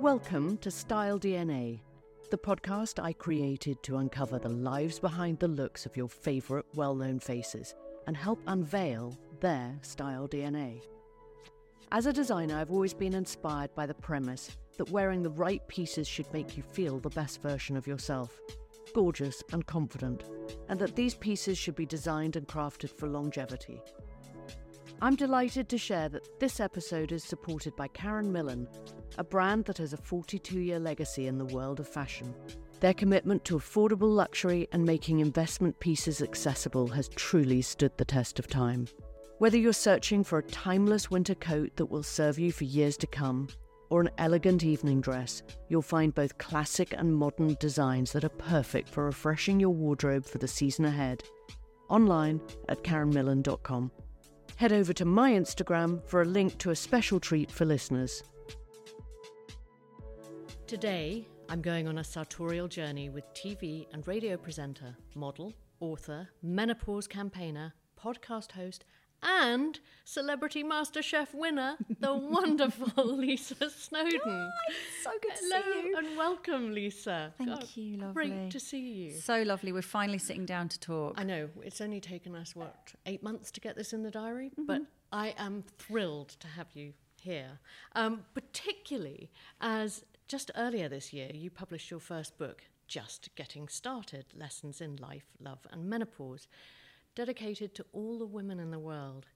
Welcome to Style DNA, the podcast I created to uncover the lives behind the looks of your favourite well known faces and help unveil their style DNA. As a designer, I've always been inspired by the premise that wearing the right pieces should make you feel the best version of yourself, gorgeous and confident, and that these pieces should be designed and crafted for longevity. I'm delighted to share that this episode is supported by Karen Millen, a brand that has a 42 year legacy in the world of fashion. Their commitment to affordable luxury and making investment pieces accessible has truly stood the test of time. Whether you're searching for a timeless winter coat that will serve you for years to come, or an elegant evening dress, you'll find both classic and modern designs that are perfect for refreshing your wardrobe for the season ahead. Online at karenmillen.com. Head over to my Instagram for a link to a special treat for listeners. Today, I'm going on a sartorial journey with TV and radio presenter, model, author, menopause campaigner, podcast host, and Celebrity Master Chef winner, the wonderful Lisa Snowdon. Oh, so good Hello to see you. and welcome, Lisa. Thank God, you, lovely. Great to see you. So lovely. We're finally sitting down to talk. I know it's only taken us what eight months to get this in the diary, Mm-hmm. but I am thrilled to have you here, um, particularly as just earlier this year you published your first book, Just Getting Started: Lessons in Life, Love, and Menopause, dedicated to all the women in the world.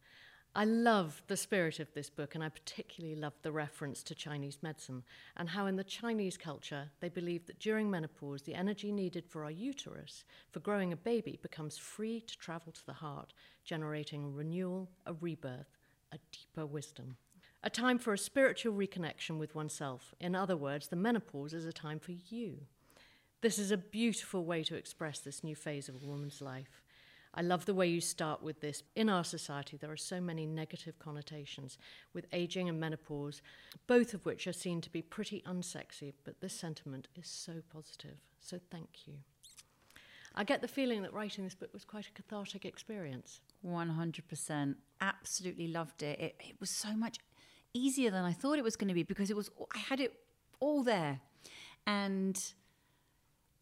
I love the spirit of this book, and I particularly love the reference to Chinese medicine and how, in the Chinese culture, they believe that during menopause, the energy needed for our uterus for growing a baby becomes free to travel to the heart, generating renewal, a rebirth, a deeper wisdom. A time for a spiritual reconnection with oneself. In other words, the menopause is a time for you. This is a beautiful way to express this new phase of a woman's life. I love the way you start with this. In our society, there are so many negative connotations with aging and menopause, both of which are seen to be pretty unsexy, but this sentiment is so positive. So thank you. I get the feeling that writing this book was quite a cathartic experience. 100%. Absolutely loved it. it. It was so much easier than I thought it was going to be because it was I had it all there. And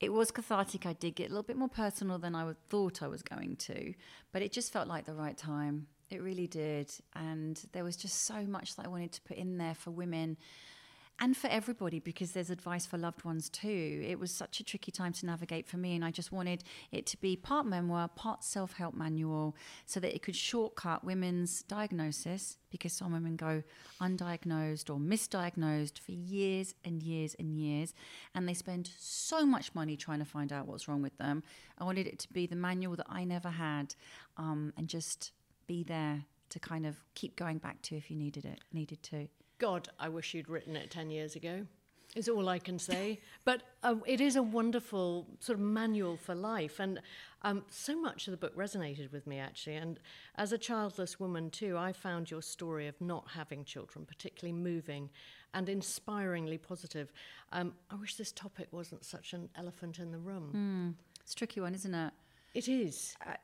it was cathartic. I did get a little bit more personal than I would, thought I was going to, but it just felt like the right time. It really did. And there was just so much that I wanted to put in there for women and for everybody because there's advice for loved ones too. It was such a tricky time to navigate for me, and I just wanted it to be part memoir, part self help manual so that it could shortcut women's diagnosis because some women go undiagnosed or misdiagnosed for years and years and years, and they spend so much money trying to find out what's wrong with them. I wanted it to be the manual that I never had um, and just be there to kind of keep going back to if you needed it, needed to. God, I wish you'd written it 10 years ago, is all I can say. but um, it is a wonderful sort of manual for life. And um, so much of the book resonated with me, actually. And as a childless woman, too, I found your story of not having children particularly moving and inspiringly positive. Um, I wish this topic wasn't such an elephant in the room. It's a tricky one, isn't it? It is. I,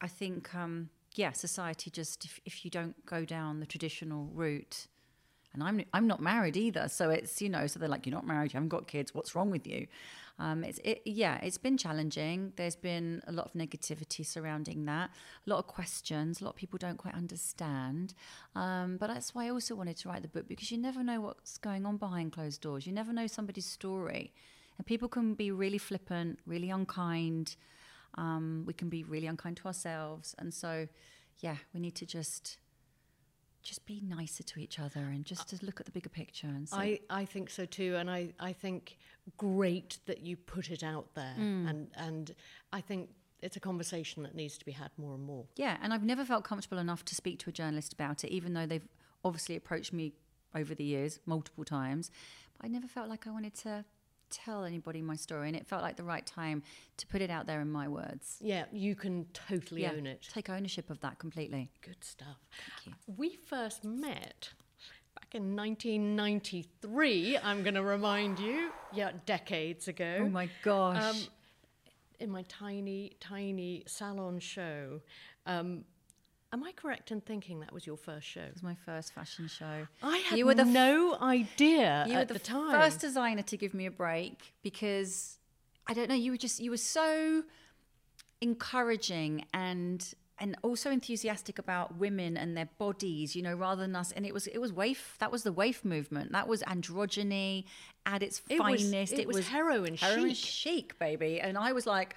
I think, um, yeah, society just if, if you don't go down the traditional route, and I'm I'm not married either, so it's you know, so they're like, you're not married, you haven't got kids, what's wrong with you? Um, it's it, yeah, it's been challenging. There's been a lot of negativity surrounding that, a lot of questions, a lot of people don't quite understand. Um, but that's why I also wanted to write the book because you never know what's going on behind closed doors. You never know somebody's story, and people can be really flippant, really unkind. Um, we can be really unkind to ourselves, and so yeah, we need to just just be nicer to each other and just to look at the bigger picture and I, I think so too, and I, I think great that you put it out there, mm. and and I think it's a conversation that needs to be had more and more. yeah. And I've never felt comfortable enough to speak to a journalist about it, even though they've obviously approached me over the years multiple times. But I never felt like I wanted to tell anybody my story, and it felt like the right time to put it out there in my words. Yeah, you can totally yeah, own it. take ownership of that completely. Good stuff. Thank you. We first met back in 1993. I'm going to remind you, yeah, decades ago. Oh my gosh. Um, in my tiny, tiny salon show. Um, Am I correct in thinking that was your first show? It was my first fashion show. I had You were the f- no idea you at were the, the, time. first designer to give me a break because I don't know. You were just you were so encouraging and and also enthusiastic about women and their bodies, you know, rather than us. And it was it was waif. That was the waif movement. That was androgyny at its finest. It was- finest. it was heroin heroin chic. chic, baby. And I was like.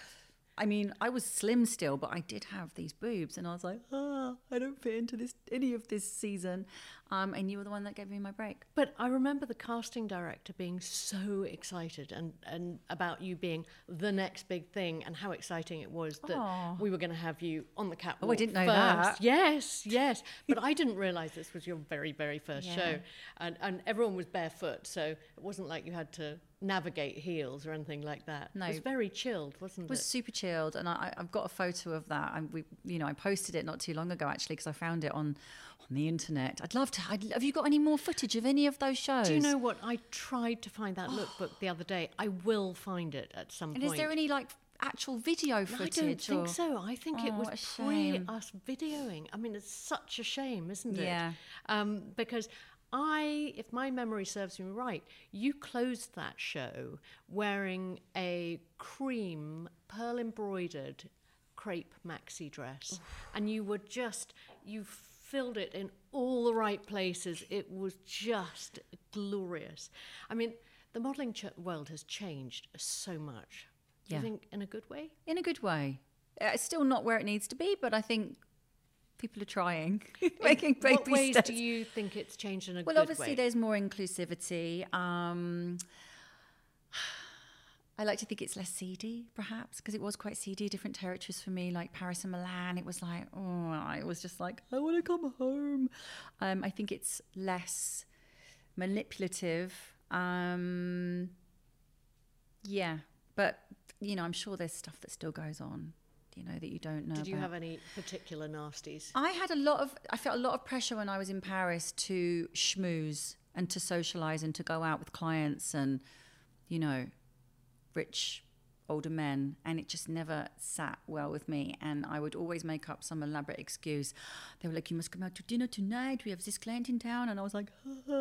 I mean, I was slim still, but I did have these boobs, and I was like, "Ah, I don't fit into this any of this season." Um, and you were the one that gave me my break. But I remember the casting director being so excited and, and about you being the next big thing and how exciting it was that Aw. we were going to have you on the catwalk. Oh, I didn't know first. that. Yes, yes. But I didn't realise this was your very, very first Yeah. show. And, and everyone was barefoot, so it wasn't like you had to navigate heels or anything like that. No. It was very chilled, wasn't It was it? Was super chilled, and I, I've got a photo of that. And we, you know, I posted it not too long ago actually because I found it on on the internet. I'd love to. I'd, have you got any more footage of any of those shows? Do you know what? I tried to find that lookbook the other day. I will find it at some And point. And is there any like actual video footage? I don't think or- so. I think it Oh, was what pre us videoing. I mean, it's such a shame, isn't it? Yeah. Um, because I, if my memory serves me right, you closed that show wearing a cream pearl embroidered crepe maxi dress, and you were just you filled it in all the right places. It was just glorious. I mean, the modelling ch- world has changed so much. Do Yeah. you think in a good way? In a good way. Uh, It's still not where it needs to be, but I think people are trying, making baby what ways steps. do you think it's changed in a well, obviously, way? there's more inclusivity. Um, I like to think it's less seedy, perhaps, because it was quite seedy. Different territories for me, like Paris and Milan. It was like, oh, I was just like, I want to come home. Um, I think it's less manipulative. Um, yeah, but you know, I'm sure there's stuff that still goes on. You know that you don't know. Did you about. have any particular nasties? I had a lot of, I felt a lot of pressure when I was in Paris to schmooze and to socialize and to go out with clients and, you know, rich older men. And it just never sat well with me. And I would always make up some elaborate excuse. They were like, you must come out to dinner tonight. We have this client in town. And I was like,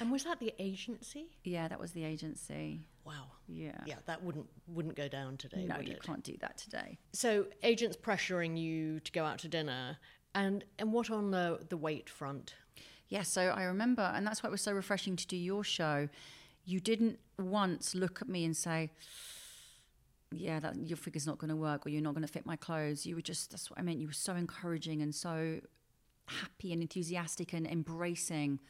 And was that the agency? yeah, that was the agency. Wow. Yeah. Yeah, that wouldn't wouldn't go down today, No, you it? can't do that today. So agents pressuring you to go out to dinner, and and what on the the weight front? Yeah, so I remember, and that's why it was so refreshing to do your show. You didn't once look at me and say, "Yeah, that your figure's not going to work," or "You're not going to fit my clothes." You were just—that's what I meant. You were so encouraging and so happy and enthusiastic and embracing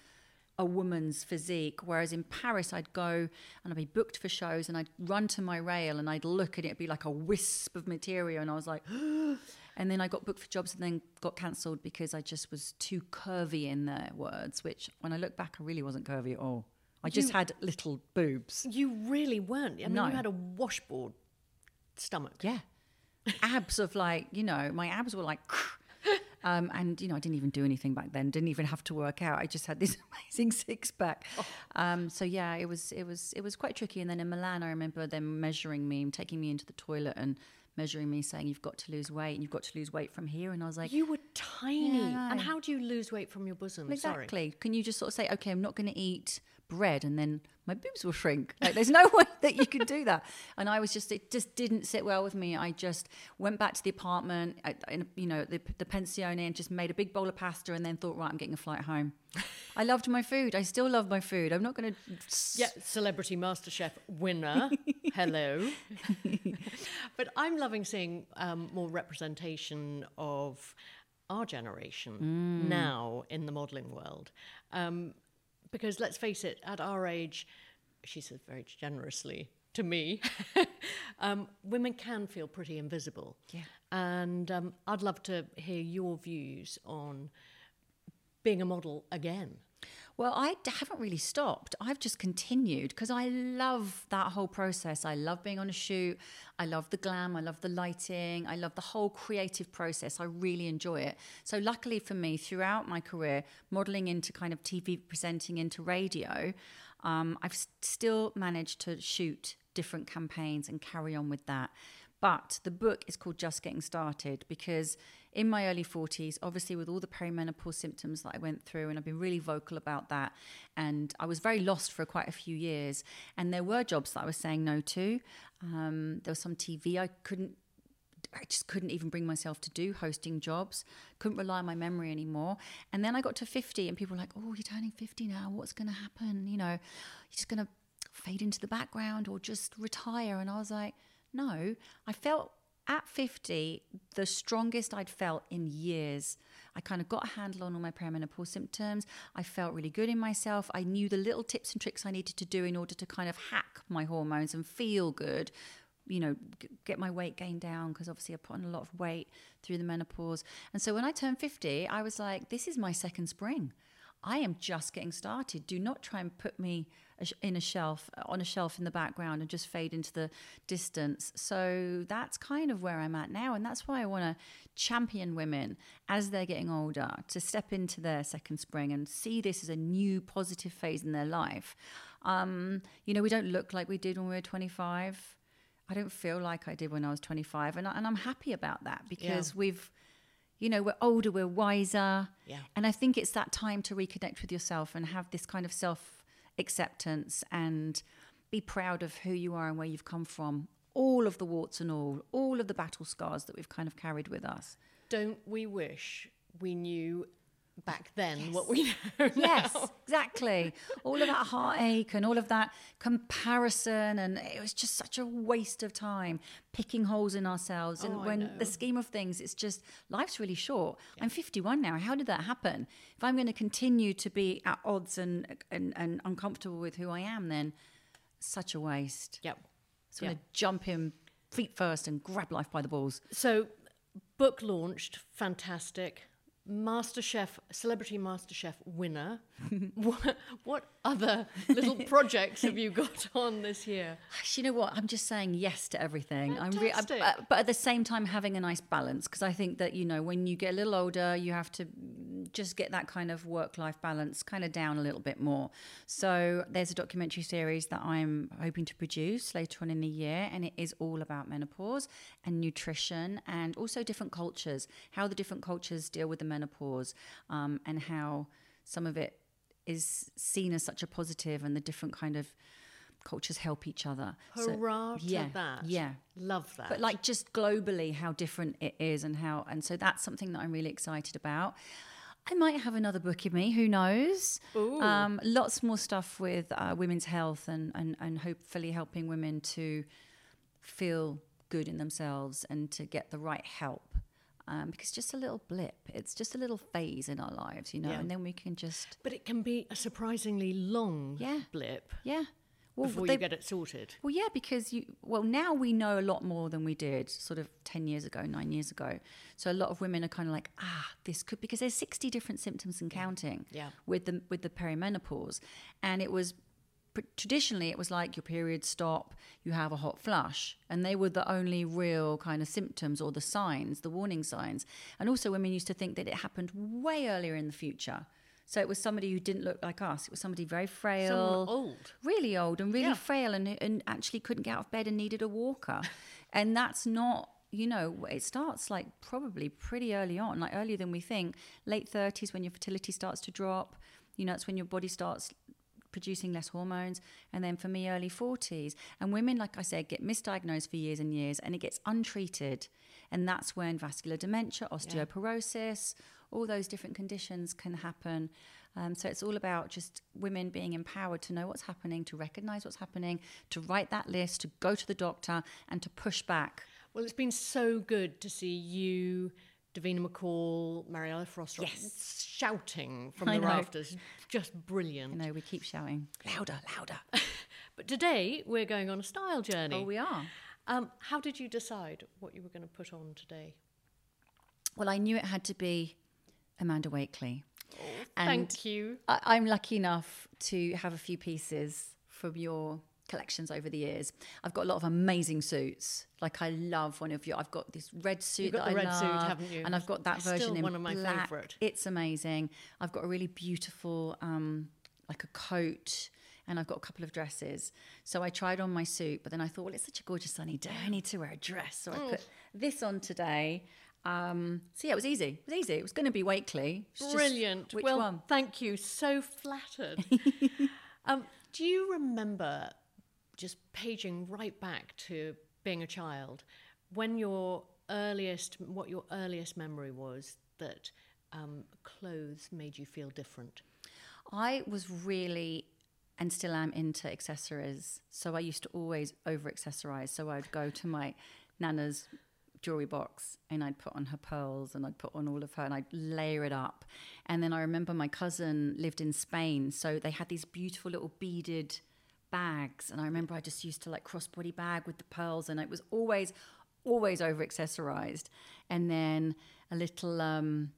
a woman's physique. Whereas in Paris, I'd go and I'd be booked for shows and I'd run to my rail and I'd look and it'd be like a wisp of material. And I was like, and then I got booked for jobs and then got cancelled because I just was too curvy in their words, which when I look back, I really wasn't curvy at all. I just You- had little boobs. You really weren't. I mean, No. you had a washboard stomach. Yeah. abs of like, you know, my abs were like, um, and, you know, I didn't even do anything back then, didn't even have to work out. I just had this amazing six pack. Um, so yeah, it was, it was, it was quite tricky. And then in Milan, I remember them measuring me, taking me into the toilet and measuring me saying, you've got to lose weight and you've got to lose weight from here. And I was like, You were tiny. Yeah, and how do you lose weight from your bosom? Sorry. Exactly. Can you just sort of say, okay, I'm not going to eat bread and then my boobs will shrink? Like, there's no way that you can do that. And I was just, it just didn't sit well with me. I just went back to the apartment, I, you know, the, the pensione and just made a big bowl of pasta and then thought, right, I'm getting a flight home. I loved my food. I still love my food. I'm not going to. Yeah, celebrity MasterChef winner. Hello. but I'm loving seeing um, more representation of our generation now in the modelling world. Um, because let's face it, at our age, she said very generously to me, um, women can feel pretty invisible. Yeah. And um, I'd love to hear your views on being a model again. Well, I haven't really stopped. I've just continued because I love that whole process. I love being on a shoot. I love the glam. I love the lighting. I love the whole creative process. I really enjoy it. So, luckily for me, throughout my career, modeling into kind of TV, presenting into radio, um, I've still managed to shoot different campaigns and carry on with that. But the book is called Just Getting Started because in my early 40s, obviously, with all the perimenopause symptoms that I went through, and I've been really vocal about that. And I was very lost for quite a few years. And there were jobs that I was saying no to. Um, there was some TV I couldn't I just couldn't even bring myself to do hosting jobs, couldn't rely on my memory anymore. And then I got to 50 and people were like, oh, you're turning 50 now. What's going to happen? You know, you're just going to fade into the background or just retire. And I was like, no, I felt at 50 the strongest I'd felt in years. I kind of got a handle on all my perimenopause symptoms. I felt really good in myself. I knew the little tips and tricks I needed to do in order to kind of hack my hormones and feel good you know, get my weight gain down because obviously I put on a lot of weight through the menopause. And so when I turned 50, I was like, this is my second spring. I am just getting started. Do not try and put me in a shelf, on a shelf in the background and just fade into the distance. So that's kind of where I'm at now. And that's why I want to champion women as they're getting older to step into their second spring and see this as a new positive phase in their life. Um, you know, we don't look like we did when we were 25 I don't feel like I did when I was 25. And, I, and I'm happy about that because yeah. we've, you know, we're older, we're wiser. Yeah. And I think it's that time to reconnect with yourself and have this kind of self acceptance and be proud of who you are and where you've come from. All of the warts and all, all of the battle scars that we've kind of carried with us. Don't we wish we knew back then yes. what we know yes exactly. All of that heartache and all of that comparison and it was just such a waste of time picking holes in ourselves. And oh, when the scheme of things it's just life's really short. Yeah. i'm 51 now. How did that happen? If i'm going to continue to be at odds and, and and uncomfortable with who i am then such a waste. Yep. So yep. i'm going to jump in feet first and grab life by the balls. So book launched fantastic MasterChef, celebrity MasterChef winner. what, what other little projects have you got on this year? You know what? I'm just saying yes to everything. Fantastic. I'm re- uh, but at the same time, having a nice balance because I think that you know when you get a little older, you have to just get that kind of work-life balance kind of down a little bit more. So there's a documentary series that I'm hoping to produce later on in the year, and it is all about menopause and nutrition, and also different cultures, how the different cultures deal with the menopause, um, and how some of it is seen as such a positive and the different kind of cultures help each other. Hurrah so, yeah, that. Yeah. Love that. But like just globally how different it is and how and so that's something that I'm really excited about. I might have another book in me, who knows? Um, lots more stuff with uh, women's health and, and, and hopefully helping women to feel good in themselves and to get the right help um, because just a little blip. It's just a little phase in our lives, you know, yeah. and then we can just. But it can be a surprisingly long yeah. blip. Yeah. Well, before they, you get it sorted. Well, yeah, because you. Well, now we know a lot more than we did sort of ten years ago, nine years ago. So a lot of women are kind of like, ah, this could because there's sixty different symptoms and counting. Yeah. With the with the perimenopause, and it was traditionally it was like your periods stop, you have a hot flush, and they were the only real kind of symptoms or the signs, the warning signs. And also, women used to think that it happened way earlier in the future. So it was somebody who didn't look like us. It was somebody very frail, Someone old, really old, and really yeah. frail, and, and actually couldn't get out of bed and needed a walker. and that's not you know, it starts like probably pretty early on, like earlier than we think. Late 30s when your fertility starts to drop. You know, it's when your body starts producing less hormones. And then for me, early 40s. And women, like I said, get misdiagnosed for years and years and it gets untreated. And that's when vascular dementia, osteoporosis, yeah. all those different conditions can happen. Um, so it's all about just women being empowered to know what's happening, to recognize what's happening, to write that list, to go to the doctor, and to push back. Well, it's been so good to see you Davina McCall, Mariella Frost, yes. shouting from I the know. rafters. Just brilliant. I know, we keep shouting. Louder, louder. but today we're going on a style journey. Oh, we are. Um, how did you decide what you were going to put on today? Well, I knew it had to be Amanda Wakeley. Oh, thank you. I- I'm lucky enough to have a few pieces from your collections over the years. I've got a lot of amazing suits. Like I love one of your. I've got this red suit You've got that the I red love, suit, haven't you? And I've got that it's version still in one of my black. Favorite. It's amazing. I've got a really beautiful, um, like a coat. and I've got a couple of dresses. So I tried on my suit, but then I thought, well, it's such a gorgeous sunny day. I need to wear a dress. So I put this on today. Um, so yeah, it was easy. It was easy. It was going to be Wakeley. It's just Brilliant. which well, one? thank you. So flattered. um, do you remember just paging right back to being a child when your earliest, what your earliest memory was that um, clothes made you feel different? I was really and still am into accessories. So I used to always over accessorize. So I'd go to my nana's jewelry box and I'd put on her pearls and I'd put on all of her and I'd layer it up. And then I remember my cousin lived in Spain. So they had these beautiful little beaded bags. And I remember I just used to like crossbody bag with the pearls and it was always, always over accessorized. And then a little um,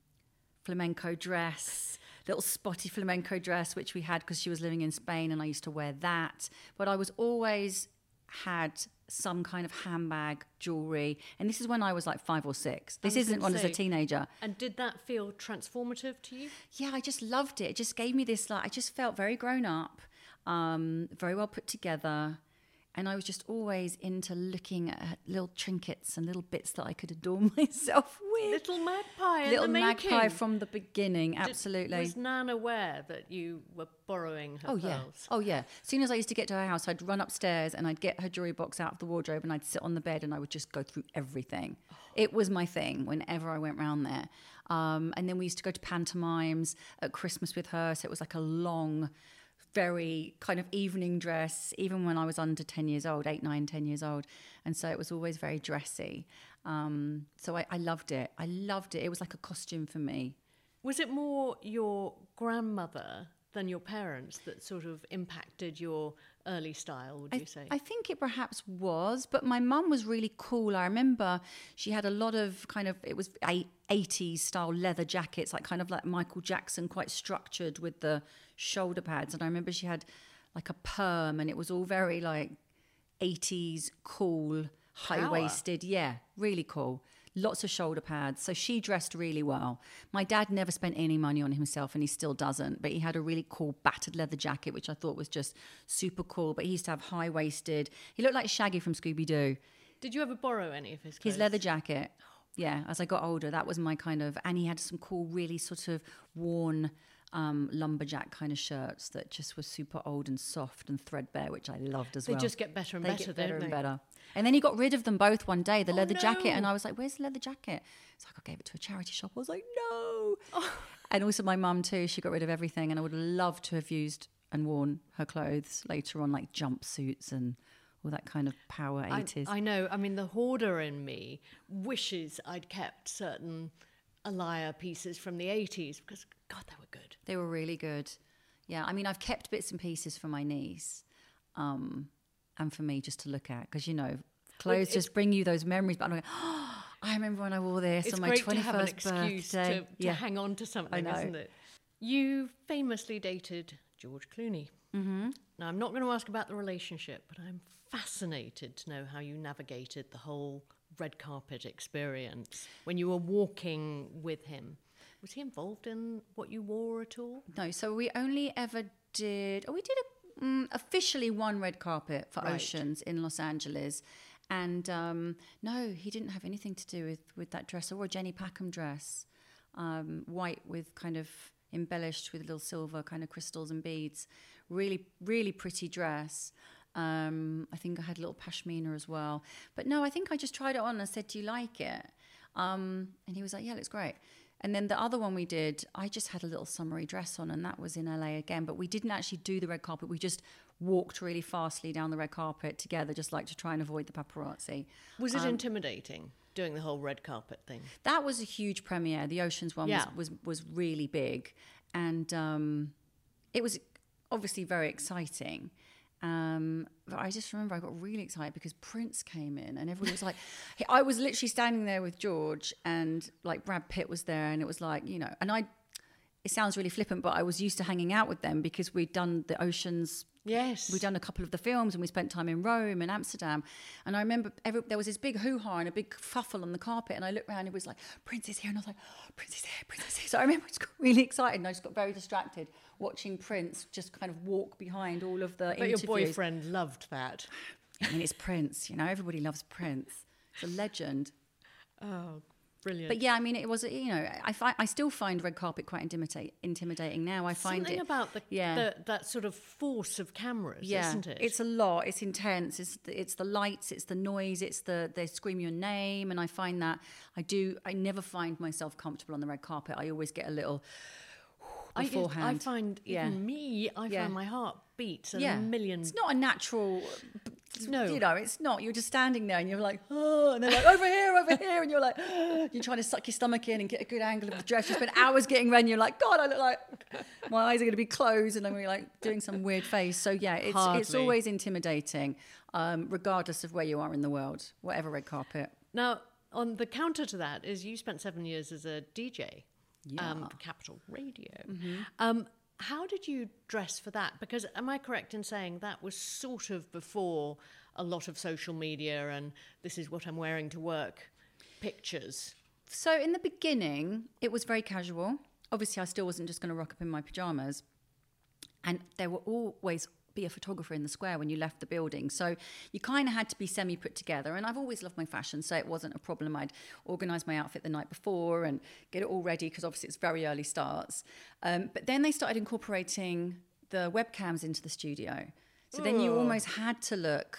flamenco dress, little spotty flamenco dress, which we had because she was living in Spain and I used to wear that. But I was always had some kind of handbag, jewelry. And this is when I was like five or six. This isn't when I was a teenager. And did that feel transformative to you? Yeah, I just loved it. It just gave me this like I just felt very grown up, um, very well put together. And I was just always into looking at little trinkets and little bits that I could adorn myself with. Little magpie Little the magpie making. from the beginning, Did- absolutely. Was Nan aware that you were borrowing her Oh yeah, oh yeah. As soon as I used to get to her house, I'd run upstairs and I'd get her jewelry box out of the wardrobe and I'd sit on the bed and I would just go through everything. It was my thing whenever I went round there. Um, and then we used to go to pantomimes at Christmas with her, so it was like a long, very kind of evening dress. Even when I was under ten years old, eight, nine, ten years old, and so it was always very dressy. Um, so I, I loved it. I loved it. It was like a costume for me. Was it more your grandmother than your parents that sort of impacted your early style, would you say? I think it perhaps was, but my mum was really cool. I remember she had a lot of kind of it was 80s style leather jackets, like kind of like Michael Jackson, quite structured with the shoulder pads. And I remember she had like a perm, and it was all very like 80s cool, high waisted. Yeah, really cool. Lots of shoulder pads. So she dressed really well. My dad never spent any money on himself and he still doesn't, but he had a really cool battered leather jacket, which I thought was just super cool. But he used to have high waisted. He looked like Shaggy from Scooby Doo. Did you ever borrow any of his clothes? His leather jacket. Yeah, as I got older, that was my kind of, and he had some cool, really sort of worn um, lumberjack kind of shirts that just were super old and soft and threadbare, which I loved as They well. They just get better and They better, get better don't and they? better. And then he got rid of them both one day, the Oh, leather jacket, and. I was like, "Where's the leather jacket?" It's like I gave it to a charity shop. I was like, "No." Oh. And also my mum too. She got rid of everything, and I would love to have used and worn her clothes later on, like jumpsuits and all that kind of power I, eighties. I know. I mean, the hoarder in me wishes I'd kept certain Alaïa pieces from the 80s because, God, they were good. They were really good. Yeah, I mean, I've kept bits and pieces for my niece, um, and for me just to look at because you know, clothes it's- just bring you those memories. But I'm like, oh, I remember when I wore this on my great twenty to have an first excuse birthday. to, to yeah, hang on to something, isn't it? You famously dated George Clooney. Mm-hmm. Now, I'm not going to ask about the relationship, but I'm fascinated to know how you navigated the whole red carpet experience when you were walking with him. Was he involved in what you wore at all? no. So we only ever did. Oh, we did a, mm, officially one red carpet for Right. Oceans in Los Angeles. And um, no, he didn't have anything to do with, with that dress. I wore a Jenny Packham dress, um, white with kind of embellished with little silver kind of crystals and beads. Really, really pretty dress. Um, I think I had a little pashmina as well. But no, I think I just tried it on and said, Do you like it? Um, and he was like, Yeah, looks great. And then the other one we did, I just had a little summery dress on, and that was in LA again. But we didn't actually do the red carpet. We just walked really fastly down the red carpet together, just like to try and avoid the paparazzi. Was Um, it intimidating doing the whole red carpet thing? That was a huge premiere. The Oceans one Yeah. was, was was really big, and um, it was obviously very exciting. Um, but I just remember I got really excited because Prince came in, and everyone was like, I was literally standing there with George, and like Brad Pitt was there, and it was like you know, and I. It sounds really flippant, but I was used to hanging out with them because we'd done the Oceans Yes. We'd done a couple of the films and we spent time in Rome and Amsterdam. And I remember every, there was this big hoo ha and a big fuffle on the carpet. And I looked around and it was like, Prince is here. And I was like, oh, Prince is here, Prince is here. So I remember I just got really excited and I just got very distracted watching Prince just kind of walk behind all of the But interviews. your boyfriend loved that. I mean, it's Prince. You know, everybody loves Prince. It's a legend. Oh, brilliant. But yeah, I mean, it was you know, I fi- I still find red carpet quite intimidate, intimidating now. I find Something it about the, yeah. the that sort of force of cameras, yeah, isn't it? it's a lot. It's intense. It's the, it's the lights. It's the noise. It's the they scream your name, and I find that I do. I never find myself comfortable on the red carpet. I always get a little I, get- I find Yeah. even me, I Yeah. find my heart beats at yeah, a million. It's not a natural. No. you know, it's not. You're just standing there and you're like, oh, and they're like, over here, over here, and you're like, you're trying to suck your stomach in and get a good angle of the dress. You spend hours getting ready. And you're like, God, I look like my eyes are going to be closed, and I'm gonna be like doing some weird face. So yeah, it's it's always intimidating, um, regardless of where you are in the world, whatever red carpet. Now, on the counter to that is you spent seven years as a DJ um, for Capital Radio. Mm-hmm. Um, how did you dress for that? Because am I correct in saying that was sort of before a lot of social media and this is what I'm wearing to work pictures? So in the beginning, it was very casual. Obviously, I still wasn't just going to rock up in my pajamas. And there were always be a photographer in the square when you left the building. So you kind of had to be semi put together. And I've always loved my fashion, so it wasn't a problem. I'd organise my outfit the night before and get it all ready because obviously it's very early starts. Um, but then they started incorporating the webcams into the studio. So then you Oh. almost had to look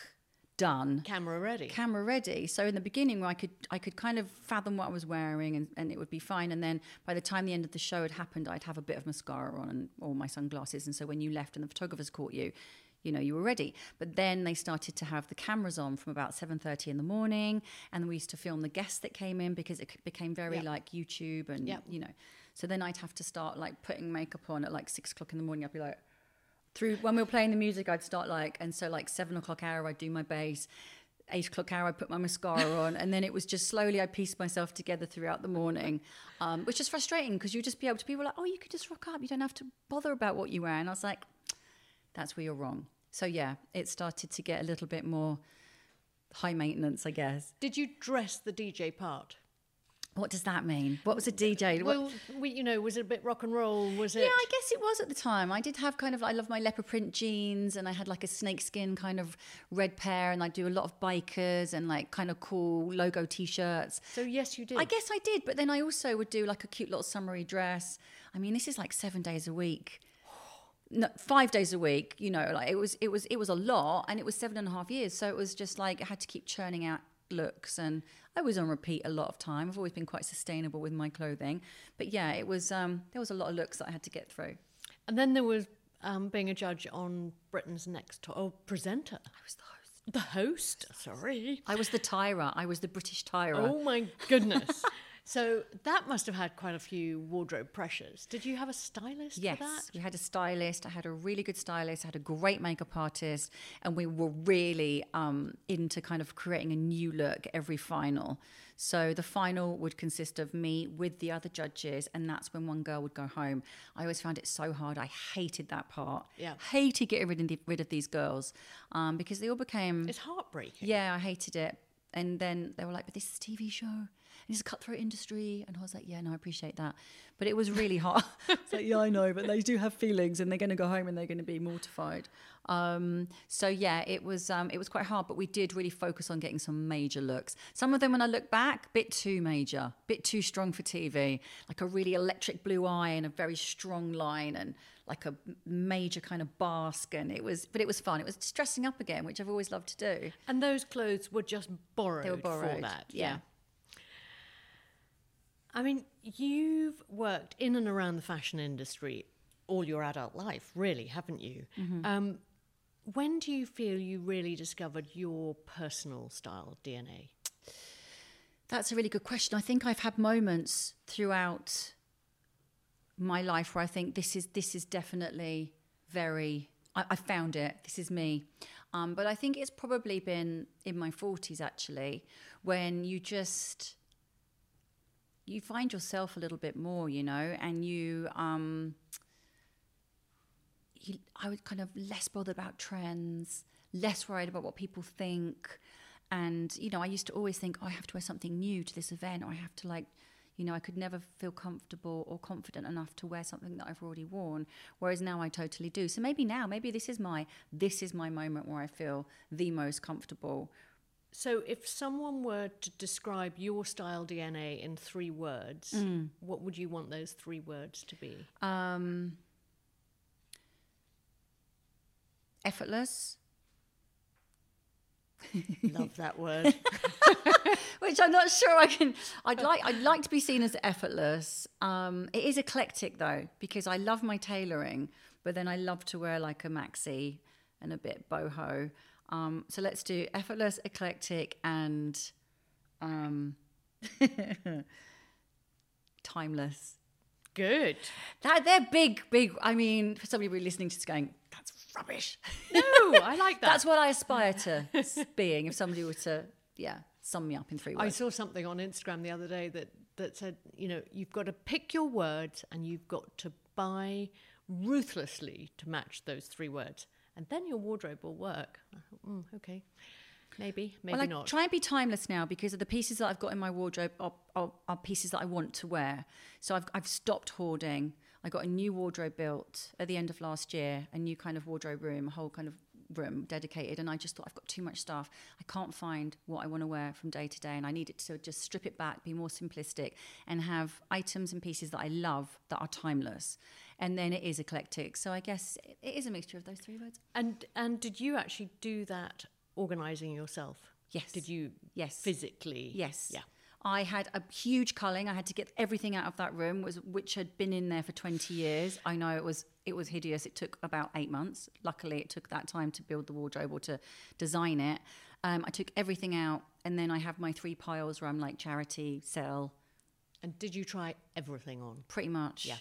done Camera ready. camera ready. So in the beginning, where I could I could kind of fathom what I was wearing, and, and it would be fine. And then by the time the end of the show had happened, I'd have a bit of mascara on and all my sunglasses. And so when you left and the photographers caught you, you know you were ready. But then they started to have the cameras on from about seven thirty in the morning, and we used to film the guests that came in because it became very Yep. like YouTube and Yep. you know. So then I'd have to start like putting makeup on at like six o'clock in the morning. I'd be like through when we were playing the music, I'd start like, and so like seven o'clock hour, I'd do my bass. Eight o'clock hour, I'd put my mascara on, and then it was just slowly I pieced myself together throughout the morning, um, which is frustrating because you just be able to people like, oh, you could just rock up, you don't have to bother about what you wear, and I was like, that's where you're wrong. So yeah, it started to get a little bit more high maintenance, I guess. Did you dress the DJ part? What does that mean? What was a DJ? Well, we, you know, was it a bit rock and roll? Was it? Yeah, I guess it was at the time. I did have kind of, I love my leopard print jeans and I had like a snakeskin kind of red pair and I do a lot of bikers and like kind of cool logo t shirts. So yes, you did. I guess I did, but then I also would do like a cute little summery dress. I mean, this is like seven days a week. No, five days a week, you know, like it was, it was, it was a lot, and it was seven and a half years. So it was just like I had to keep churning out looks, and I was on repeat a lot of time. I've always been quite sustainable with my clothing, but yeah, it was. Um, there was a lot of looks that I had to get through. And then there was um, being a judge on Britain's Next Top. Oh, presenter. I was the host. The host. Sorry. I was the Tyra. I was the British Tyra. Oh my goodness. so that must have had quite a few wardrobe pressures. Did you have a stylist Yes, for that? Yes, we had a stylist. I had a really good stylist. I had a great makeup artist, and we were really um, into kind of creating a new look every final. So the final would consist of me with the other judges, and that's when one girl would go home. I always found it so hard. I hated that part. Yeah. hated getting rid of, the, rid of these girls um, because they all became. It's heartbreaking. Yeah, I hated it. And then they were like, but this is a TV show. It's a cutthroat industry. And I was like, yeah, no, I appreciate that. But it was really hard. it's like, yeah, I know, but they do have feelings and they're going to go home and they're going to be mortified. Um, so yeah, it was, um, it was quite hard, but we did really focus on getting some major looks. Some of them, when I look back, bit too major, bit too strong for TV, like a really electric blue eye and a very strong line and like a major kind of basque. And it was, but it was fun. It was dressing up again, which I've always loved to do. And those clothes were just borrowed, They were for borrowed, that. yeah. I mean, you've worked in and around the fashion industry all your adult life, really, haven't you? Mm-hmm. Um, when do you feel you really discovered your personal style DNA? That's a really good question. I think I've had moments throughout my life where I think this is this is definitely very. I, I found it. This is me. Um, but I think it's probably been in my forties actually, when you just you find yourself a little bit more, you know, and you um, you, I was kind of less bothered about trends, less worried about what people think. And, you know, I used to always think, oh, I have to wear something new to this event, or I have to, like, You know, I could never feel comfortable or confident enough to wear something that I've already worn, whereas now I totally do. So maybe now, maybe this is my this is my moment where I feel the most comfortable. So, if someone were to describe your style DNA in three words, Mm. what would you want those three words to be? Um, effortless, Love that word. which I'm not sure I can. I'd like. I'd like to be seen as effortless. Um, it is eclectic though, because I love my tailoring, but then I love to wear like a maxi and a bit boho. Um, so let's do effortless, eclectic, and um, timeless. Good. That they're big, big. I mean, for somebody listening to this, going, "That's rubbish." No, I like that. That's what I aspire to being. If somebody were to, yeah, sum me up in three words. I saw something on Instagram the other day that, that said, you know, you've got to pick your words and you've got to buy ruthlessly to match those three words. And then your wardrobe will work. Thought, mm, okay. Maybe, maybe well, I not. try and be timeless now because of the pieces that I've got in my wardrobe are, are, are pieces that I want to wear. So I've, I've stopped hoarding. I got a new wardrobe built at the end of last year, a new kind of wardrobe room, a whole kind of room dedicated. And I just thought I've got too much stuff. I can't find what I want to wear from day to day. And I needed to just strip it back, be more simplistic, and have items and pieces that I love that are timeless. And then it is eclectic. So I guess it- it is a mixture of those three words. and and did you actually do that organizing yourself? Yes. Did you Yes. physically? Yes. Yeah. I had a huge culling. I had to get everything out of that room, was which had been in there for twenty years. I know it was it was hideous. It took about eight months. Luckily, it took that time to build the wardrobe or to design it. Um, I took everything out, and then I have my three piles where I'm like charity, sell, And did you try everything on? pretty much. Yeah.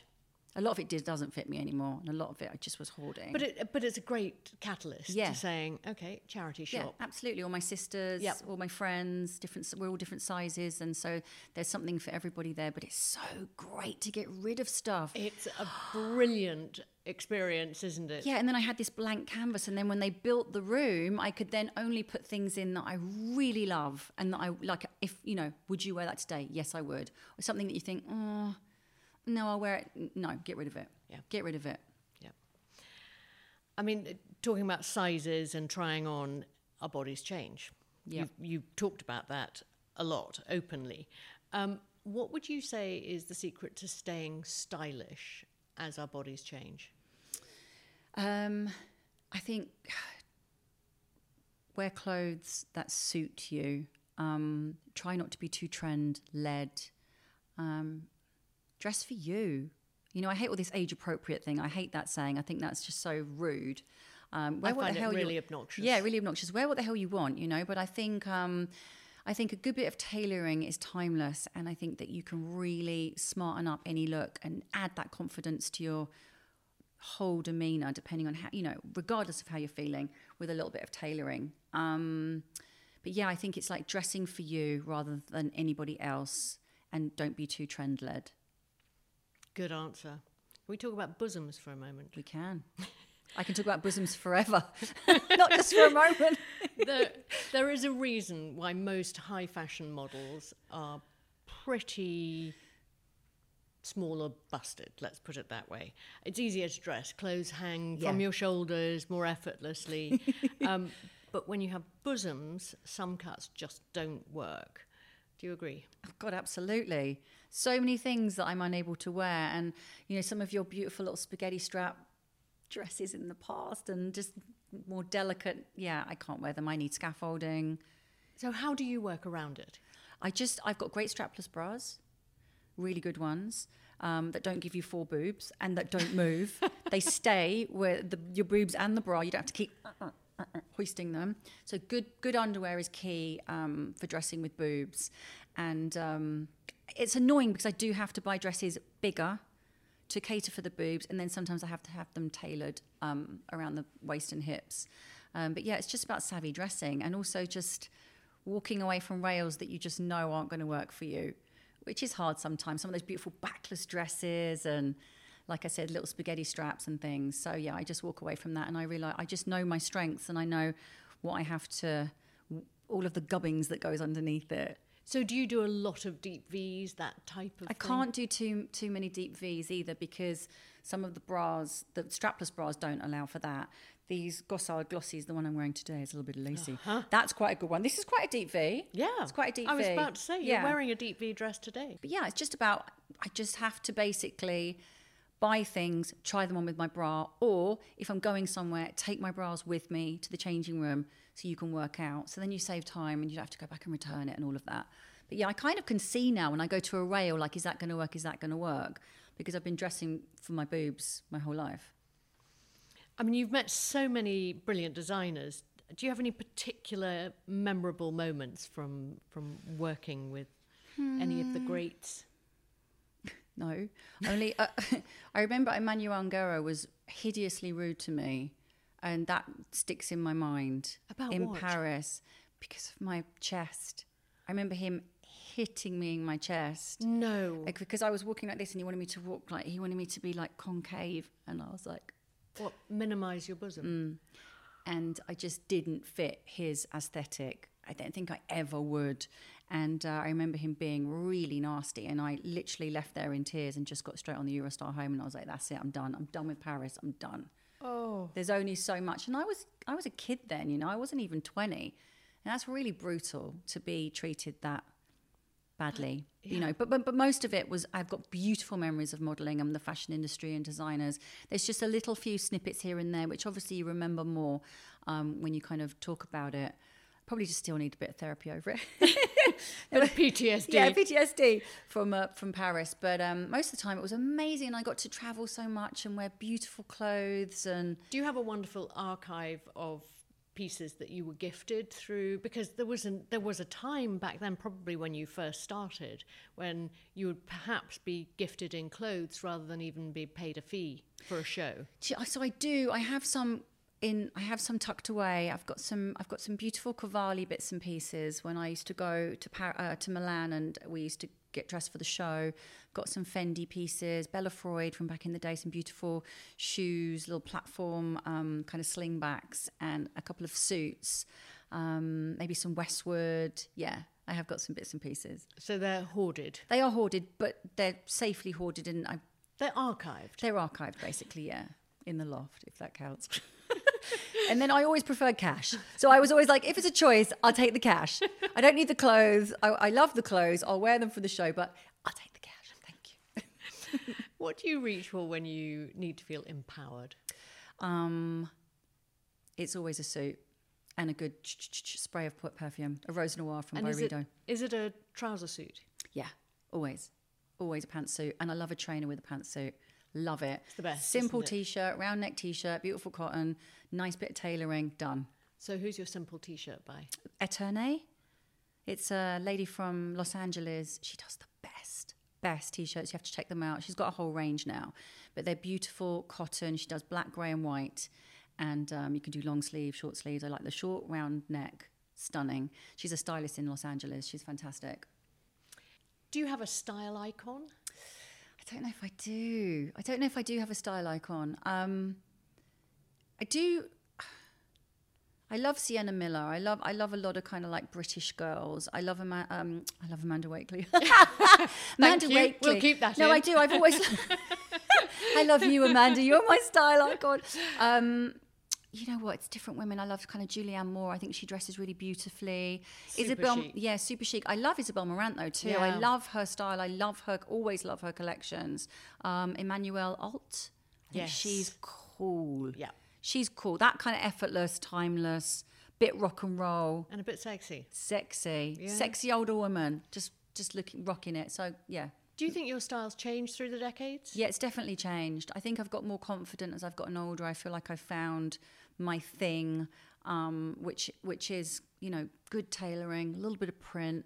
A lot of it did, doesn't fit me anymore, and a lot of it I just was hoarding. But it, but it's a great catalyst Yeah. to saying, okay, charity Yeah, shop. absolutely. All my sisters, Yep. all my friends, different. We're all different sizes, and so there's something for everybody there. But it's so great to get rid of stuff. It's a brilliant experience, isn't it? Yeah, and then I had this blank canvas, and then when they built the room, I could then only put things in that I really love and that I like. If you know, would you wear that today? Yes, I would. Or something that you think, oh, no, I'll wear it. No, get rid of it. Yeah. get rid of it. Yeah. I mean, uh, talking about sizes and trying on, our bodies change. Yeah. You've, you've talked about that a lot openly. Um, what would you say is the secret to staying stylish as our bodies change? Um, I think wear clothes that suit you. Um, try not to be too trend led. Um, dress for you. You know, I hate all this age appropriate thing. I hate that saying. I think that's just so rude. Um, wear I what the find it hell you- really obnoxious. Yeah, really obnoxious. Wear what the hell you want, you know. But I think um, I think a good bit of tailoring is timeless, and I think that you can really smarten up any look and add that confidence to your whole demeanor, depending on how you know, regardless of how you're feeling, with a little bit of tailoring. Um, but yeah, I think it's like dressing for you rather than anybody else, and don't be too trend led. Good answer. Can we talk about bosoms for a moment? We can. I can talk about bosoms forever, not just for a moment. there, there is a reason why most high fashion models are pretty small or busted, let's put it that way. It's easier to dress, clothes hang from your shoulders more effortlessly. um, but when you have bosoms, some cuts just don't work. Do you agree? Oh, God, absolutely. So many things that I'm unable to wear, and you know, some of your beautiful little spaghetti strap dresses in the past, and just more delicate. Yeah, I can't wear them. I need scaffolding. So, how do you work around it? I just, I've got great strapless bras, really good ones. Um, that don't give you four boobs and that don't move. they stay where the, your boobs and the bra. You don't have to keep uh, hoisting them. So good, good underwear is key um, for dressing with boobs. And um, it's annoying because I do have to buy dresses bigger to cater for the boobs, and then sometimes I have to have them tailored um, around the waist and hips. Um, but yeah, it's just about savvy dressing and also just walking away from rails that you just know aren't going to work for you, which is hard sometimes. Some of those beautiful backless dresses and like I said, little spaghetti straps and things. So yeah, I just walk away from that and I realize I just know my strengths and I know what I have to, all of the gubbings that goes underneath it. So do you do a lot of deep V's, that type of I thing? can't do too too many deep V's either because some of the bras, the strapless bras, don't allow for that. These Gossard Glossies, the one I'm wearing today, is a little bit lacy. Uh-huh. That's quite a good one. This is quite a deep V. Yeah. it's quite a deep I was V. about to say, you're wearing a deep V dress today. But yeah, it's just about I just have to basically buy things, try them on with my bra, or if I'm going somewhere, take my bras with me to the changing room so you can work out. So then you save time and you don't have to go back and return it and all of that. But yeah, I kind of can see now when I go to a rail, like, is that going to work? Is that going to work? Because I've been dressing for my boobs my whole life. I mean, you've met so many brilliant designers. Do you have any particular memorable moments from from working with any of the Hmm. greats? No, only uh, I remember Emanuel Ungaro was hideously rude to me, and that sticks in my mind. About in what? Paris because of my chest. I remember him hitting me in my chest. No. Like, because I was walking like this, and he wanted me to walk like he wanted me to be like concave, and I was like, What minimize your bosom? and I just didn't fit his aesthetic. I don't think I ever would. And uh, I remember him being really nasty, and I literally left there in tears and just got straight on the Eurostar home. And I was like, "That's it, I'm done. I'm done with Paris. I'm done." Oh. There's only so much, and I was I was a kid then, you know, I wasn't even twenty, and that's really brutal to be treated that badly, you know. But, but but most of it was I've got beautiful memories of modelling and the fashion industry and designers. There's just a little few snippets here and there, which obviously you remember more um, when you kind of talk about it. Probably just still need a bit of therapy over it. Of PTSD. yeah, PTSD from uh, from Paris. But um, most of the time it was amazing, and I got to travel so much and wear beautiful clothes and. Do you have a wonderful archive of pieces that you were gifted through? Because there was an, there was a time back then, probably when you first started, when you would perhaps be gifted in clothes rather than even be paid a fee for a show. So I do. I have some in. I have some tucked away. I've got some. I've got some beautiful Cavalli bits and pieces. When I used to go to Par- uh, to Milan and we used to get dressed for the show. Got some Fendi pieces. Bella Freud from back in the day. Some beautiful shoes, little platform um, kind of slingbacks, and a couple of suits. Um, maybe some Westwood. Yeah, I have got some bits and pieces. So they're hoarded. They are hoarded, but they're safely hoarded, and I They're archived. they're archived basically, yeah, in the loft, if that counts. and then I always preferred cash. So I was always like, if it's a choice, I'll take the cash. I don't need the clothes. I, I love the clothes. I'll wear them for the show, but I'll take the cash. Thank you. What do you reach for when you need to feel empowered? Um, it's always a suit and a good spray of perfume, a Rose Noir from And is Byredo. is it a trouser suit? Yeah, always. Always a pantsuit. And I love a trainer with a pantsuit. Love it. It's the best, Simple t shirt, round neck t shirt, beautiful cotton, nice bit of tailoring, done. So who's your simple t-shirt by? Eterne. It's a lady from Los Angeles. She does the best, best t-shirts. You have to check them out. She's got a whole range now, but they're beautiful cotton. She does black, grey, and white, and um, you can do long sleeve, short sleeves. I like the short, round neck. Stunning. She's a stylist in Los Angeles. She's fantastic. Do you have a style icon? I don't know if I do. I don't know if I do have a style icon. Um, I do. I love Sienna Miller. I love. I love a lot of kind of like British girls. I love Ama- um, I love Amanda Wakeley. Amanda you. Wakeley. We'll keep that No, in. I do. I've always. I love you, Amanda. You're my style icon. Um, you know what? It's different women. I love kind of Julianne Moore. I think she dresses really beautifully. Super Isabel, chic. yeah, super chic. I love Isabel Marant though too. I love her style. I love her. Always love her collections. Um, Emmanuelle Alt. Yes. she's cool. Yeah. she's cool. That kind of effortless, timeless, bit rock and roll, And a bit sexy. sexy, Yeah. sexy older woman. Just just looking rocking it. So yeah. Do you think your style's changed through the decades? Yeah, it's definitely changed. I think I've got more confident as I've gotten older. I feel like I've found my thing, um, which which is you know good tailoring, a little bit of print.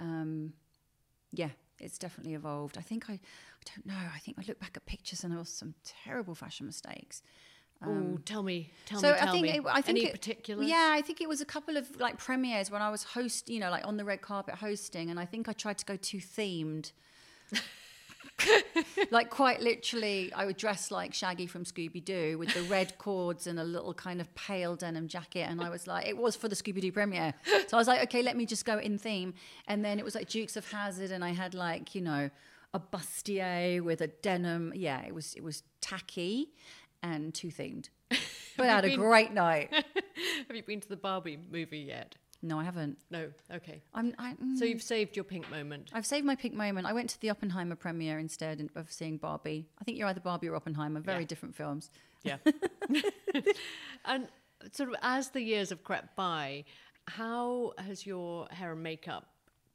Um, yeah, it's definitely evolved. I think I, I don't know. I think I look back at pictures and there was some terrible fashion mistakes. oh, tell me, tell so me, tell I think me. it, I think Any it, particular? Yeah, I think it was a couple of like premieres when I was host, you know, like on the red carpet hosting, and I think I tried to go too themed. like quite literally, I would dress like Shaggy from Scooby Doo with the red cords and a little kind of pale denim jacket. And I was like, it was for the Scooby Doo premiere. So I was like, okay, let me just go in theme. And then it was like Dukes of Hazzard, and I had like, you know, a bustier with a denim. Yeah, it was it was tacky and too themed. But I had a been- great night. Have you been to the Barbie movie yet? No, I haven't. No. Okay. I'm. I, mm, So you've saved your pink moment. I've saved my pink moment. I went to the Oppenheimer premiere instead of seeing Barbie. I think you're either Barbie or Oppenheimer. Very Yeah. different films. Yeah. and sort of as the years have crept by, how has your hair and makeup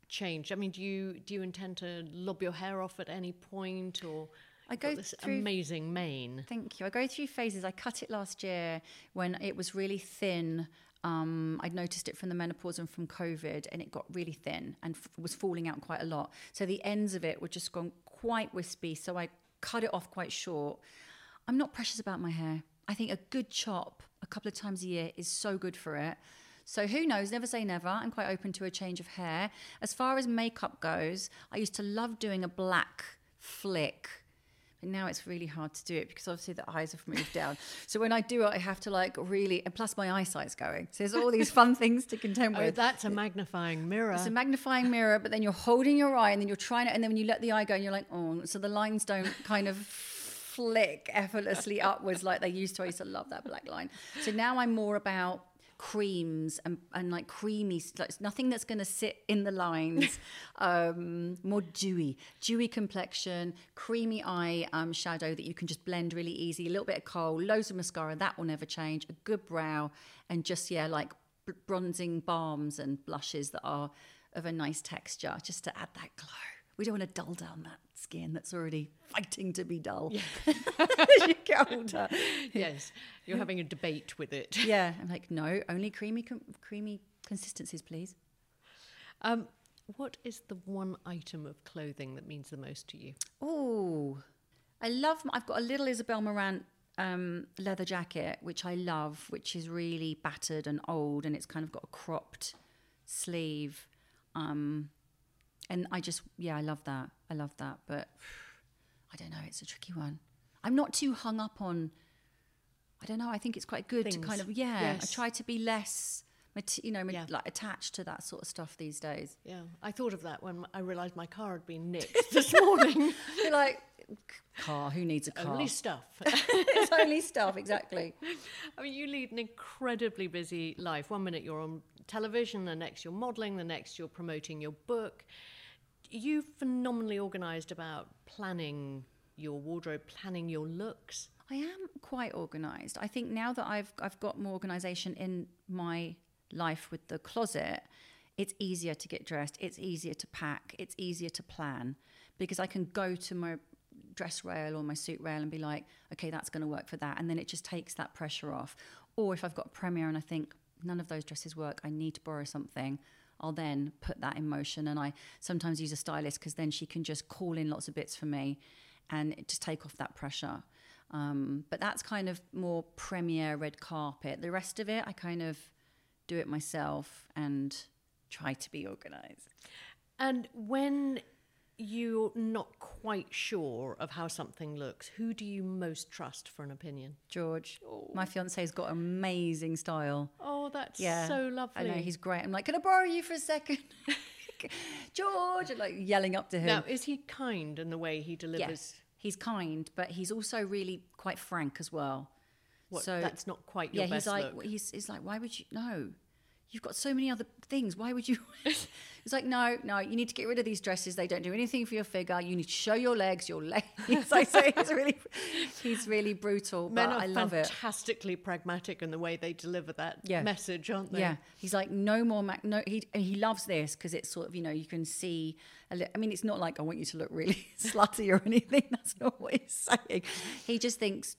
changed? I mean, do you do you intend to lob your hair off at any point, or I go this through- amazing mane? Thank you. I go through phases. I cut it last year when it was really thin. Um, I'd noticed it from the menopause and from COVID, and it got really thin and f- was falling out quite a lot. So the ends of it were just gone quite wispy. So I cut it off quite short. I'm not precious about my hair. I think a good chop a couple of times a year is so good for it. So who knows? Never say never. I'm quite open to a change of hair. As far as makeup goes, I used to love doing a black flick. Now it's really hard to do it because obviously the eyes have moved down. So when I do it, I have to like really, and plus my eyesight's going. So there's all these fun things to contend Oh, with. that's a magnifying mirror. It's a magnifying mirror, but then you're holding your eye and then you're trying to, and then when you let the eye go and you're like, oh, so the lines don't kind of flick effortlessly upwards like they used to. I used to love that black line. So now I'm more about creams and, and like creamy, like nothing that's going to sit in the lines, um, more dewy, dewy complexion, creamy eye um, shadow that you can just blend really easy, a little bit of kohl, loads of mascara, that will never change, a good brow, and just, yeah, like bronzing balms and blushes that are of a nice texture just to add that glow. We don't want to dull down that skin that's already fighting to be dull as you get older. yes, you're having a debate with it. Yeah, I'm like, no, only creamy, com- creamy consistencies, please. Um, what is the one item of clothing that means the most to you? Oh, I love. I've got a little Isabel Marant um, leather jacket, which I love, which is really battered and old, and it's kind of got a cropped sleeve. Um, and I just, yeah, I love that. I love that, but I don't know. It's a tricky one. I'm not too hung up on. I don't know. I think it's quite good to kind of, yeah. I try to be less, you know, Yeah. like attached to that sort of stuff these days. Yeah, I thought of that when I realised my car had been nicked this morning. You're like, car. Who needs a car? Only stuff. it's only stuff, exactly. I mean, you lead an incredibly busy life. One minute you're on television, the next you're modelling, the next you're promoting your book. You phenomenally organised about planning your wardrobe, planning your looks. I am quite organised. I think now that I've I've got more organisation in my life with the closet, it's easier to get dressed. It's easier to pack. It's easier to plan because I can go to my dress rail or my suit rail and be like, okay, that's going to work for that, and then it just takes that pressure off. Or if I've got a premiere and I think none of those dresses work, I need to borrow something. I'll then put that in motion, and I sometimes use a stylist because then she can just call in lots of bits for me, and just take off that pressure. Um, but that's kind of more premiere red carpet. The rest of it, I kind of do it myself and try to be organized. And when you're not quite sure of how something looks, who do you most trust for an opinion? George, oh. my fiance's got amazing style. Oh, that's Yeah, so lovely. I know he's great. I'm like, can I borrow you for a second, George? And like yelling up to him. Now, is he kind in the way he delivers? yes, he's kind, but he's also really quite frank as well. What, so that's not quite your yeah, best he's like, look. he's, he's like, why would you? No, you've got so many other things. Why would you? it's like, no, no, you need to get rid of these dresses. They don't do anything for your figure. You need to show your legs. Your legs. like, so he's really, he's really brutal. Men but are I love it. fantastically pragmatic in the way they deliver that Yeah. message, aren't they? Yeah, he's like no more. Mac- no, he and he loves this because it's sort of you know you can see. A li- I mean, it's not like I want you to look really slutty or anything. That's not what he's saying. He just thinks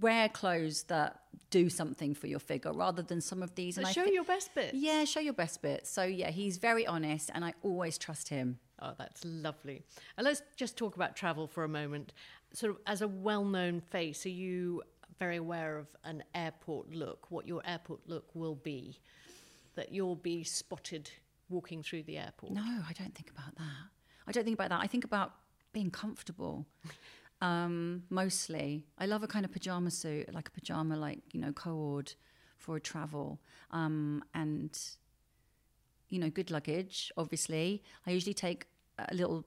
wear clothes that do something for your figure rather than some of these. But I show your best bit. Yeah, show your best bit. So yeah, he's very honest, and I always trust him. Oh, that's lovely. And let's just talk about travel for a moment. Sort of as a well known face, are you very aware of an airport look, what your airport look will be? That you'll be spotted walking through the airport? No, I don't think about that. I don't think about that. I think about being comfortable. Um, mostly, I love a kind of pajama suit, like a pajama, like you know, co-ord for a travel, um, and you know, good luggage. Obviously, I usually take a little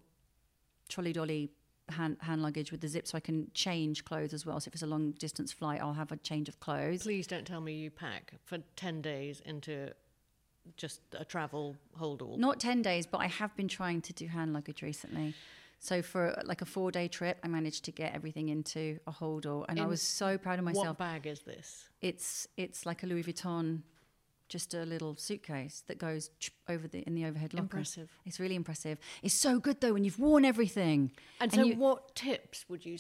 trolley dolly hand, hand luggage with the zip so I can change clothes as well. So if it's a long distance flight, I'll have a change of clothes. Please don't tell me you pack for 10 days into just a travel hold all. Not 10 days, but I have been trying to do hand luggage recently. So for like a four day trip, I managed to get everything into a hold all, and I was so proud of myself. What bag is this? It's it's like a Louis Vuitton, just a little suitcase that goes over the in the overhead locker. Impressive. It's really impressive. It's so good though when you've worn everything. And, so, you- what tips would you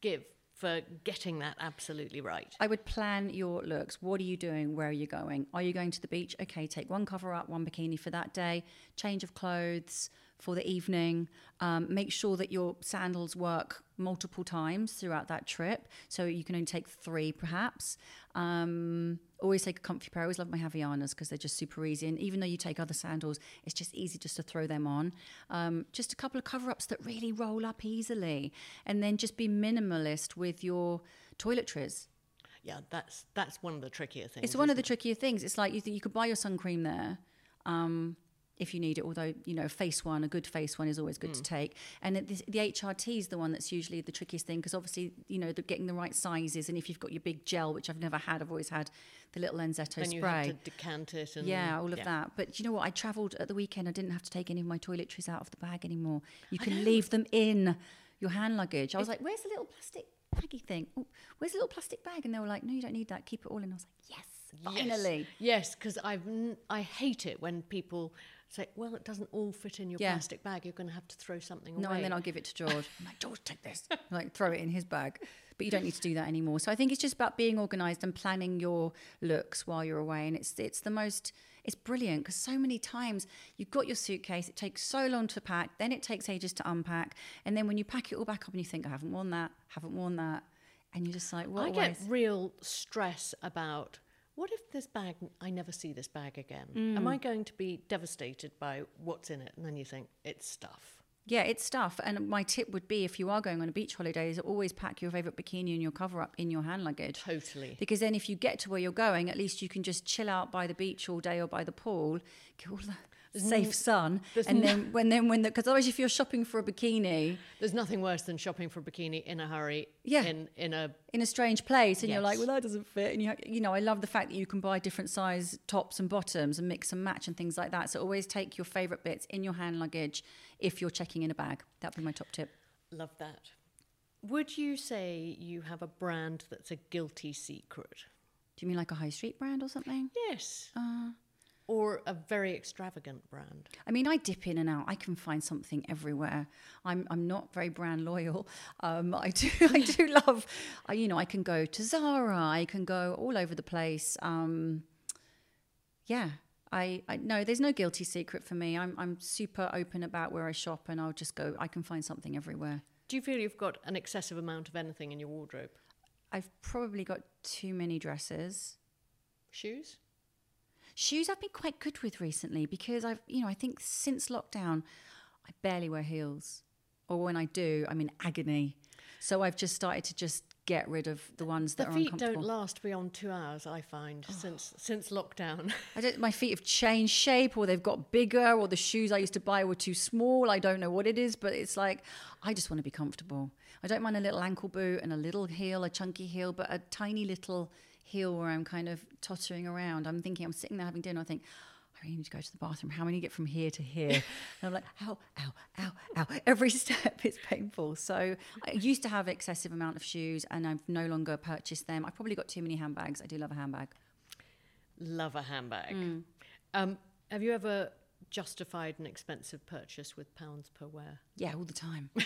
give for getting that absolutely right? I would plan your looks. What are you doing? Where are you going? Are you going to the beach? Okay, take one cover up, one bikini for that day, change of clothes for the evening. Um, make sure that your sandals work multiple times throughout that trip. So you can only take three perhaps. Um, always take a comfy pair. I always love my Havaianas because they're just super easy. And even though you take other sandals, it's just easy just to throw them on. Um, just a couple of cover ups that really roll up easily. And then just be minimalist with your toiletries. Yeah, that's that's one of the trickier things. It's one of the trickier things. It's like you think you could buy your sun cream there. Um, if you need it, although you know, a face one, a good face one is always good to hmm. take. And this, the HRT is the one that's usually the trickiest thing because obviously, you know, the, getting the right sizes. And if you've got your big gel, which I've never had, I've always had the little Lenzetto Then you spray. have to decant it and Yeah, all of yeah. that. But you know what? I travelled at the weekend. I didn't have to take any of my toiletries out of the bag anymore. You can leave them in your hand luggage. I was like, "Where's the little plastic baggy thing? Oh, where's the little plastic bag?" And they were like, "No, you don't need that. Keep it all in." I was like, "Yes, finally." Yes, because I've n- I hate it when people say, "Well, it doesn't all fit in your Yeah. plastic bag. You're going to have to throw something No, away." No, and then I'll give it to George. I'm like, George, take this. like, throw it in his bag. But you don't need to do that anymore. So I think it's just about being organised and planning your looks while you're away. And it's it's the most, it's brilliant because so many times you've got your suitcase, it takes so long to pack, then it takes ages to unpack. And then when you pack it all back up and you think, I haven't worn that, haven't worn that. And you're just like, what I get real stress about what if this bag I never see this bag again? Mm. Am I going to be devastated by what's in it? And then you think it's stuff. Yeah, it's stuff. And my tip would be if you are going on a beach holiday, is always pack your favourite bikini and your cover up in your hand luggage. Totally. Because then if you get to where you're going, at least you can just chill out by the beach all day or by the pool, get all the safe sun. there's And no- then when then when the because otherwise if you're shopping for a bikini There's nothing worse than shopping for a bikini in a hurry. Yeah. In in a in a strange place and you're like, Yes. well that doesn't fit. And you you know, I love the fact that you can buy different size tops and bottoms and mix and match and things like that. So always take your favorite bits in your hand luggage if you're checking in a bag. That'd be my top tip. love that. Would you say you have a brand that's a guilty secret? Do you mean like a high street brand or something? Yes. Uh, or a very extravagant brand. I mean, I dip in and out. I can find something everywhere. I'm I'm not very brand loyal. Um, I do I do love. I, you know, I can go to Zara. I can go all over the place. Um, yeah. I, I no, there's no guilty secret for me. I'm I'm super open about where I shop, and I'll just go. I can find something everywhere. Do you feel you've got an excessive amount of anything in your wardrobe? I've probably got too many dresses. Shoes? Shoes I've been quite good with recently because I've, you know, I think since lockdown, I barely wear heels. Or when I do, I'm in agony. So I've just started to just get rid of the ones that The are feet don't last beyond two hours, I find, oh. since since lockdown. I don't, my feet have changed shape or they've got bigger or the shoes I used to buy were too small. I don't know what it is, but it's like, I just want to be comfortable. I don't mind a little ankle boot and a little heel, a chunky heel, but a tiny little heel where I'm kind of tottering around. I'm thinking, I'm sitting there having dinner. I think, I really need to go to the bathroom. How many get from here to here? And I'm like, ow, ow, ow, ow. Every step is painful. So I used to have excessive amount of shoes and I've no longer purchased them. I've probably got too many handbags. I do love a handbag. Love a handbag. Mm. Um, have you ever justified an expensive purchase with pounds per wear? Yeah, all the time.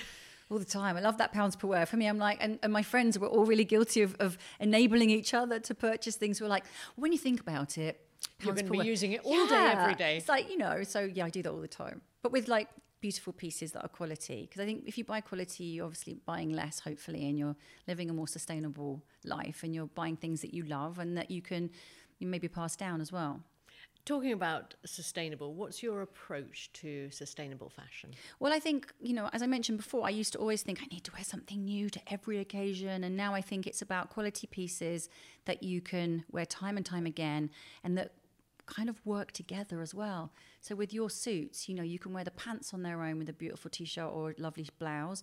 all the time. I love that pounds per wear. For me, I'm like, and, and my friends were all really guilty of, of enabling each other to purchase things. We're like, when you think about it, You're gonna be wear- using it all day, every Yeah. day. It's like, you know, so yeah, I do that all the time. But with like beautiful pieces that are quality. Because I think if you buy quality, you're obviously buying less, hopefully, and you're living a more sustainable life and you're buying things that you love and that you can you maybe pass down as well. Talking about sustainable, what's your approach to sustainable fashion? Well, I think, you know, as I mentioned before, I used to always think I need to wear something new to every occasion. And now I think it's about quality pieces that you can wear time and time again and that kind of work together as well. So with your suits, you know, you can wear the pants on their own with a beautiful t shirt or a lovely blouse.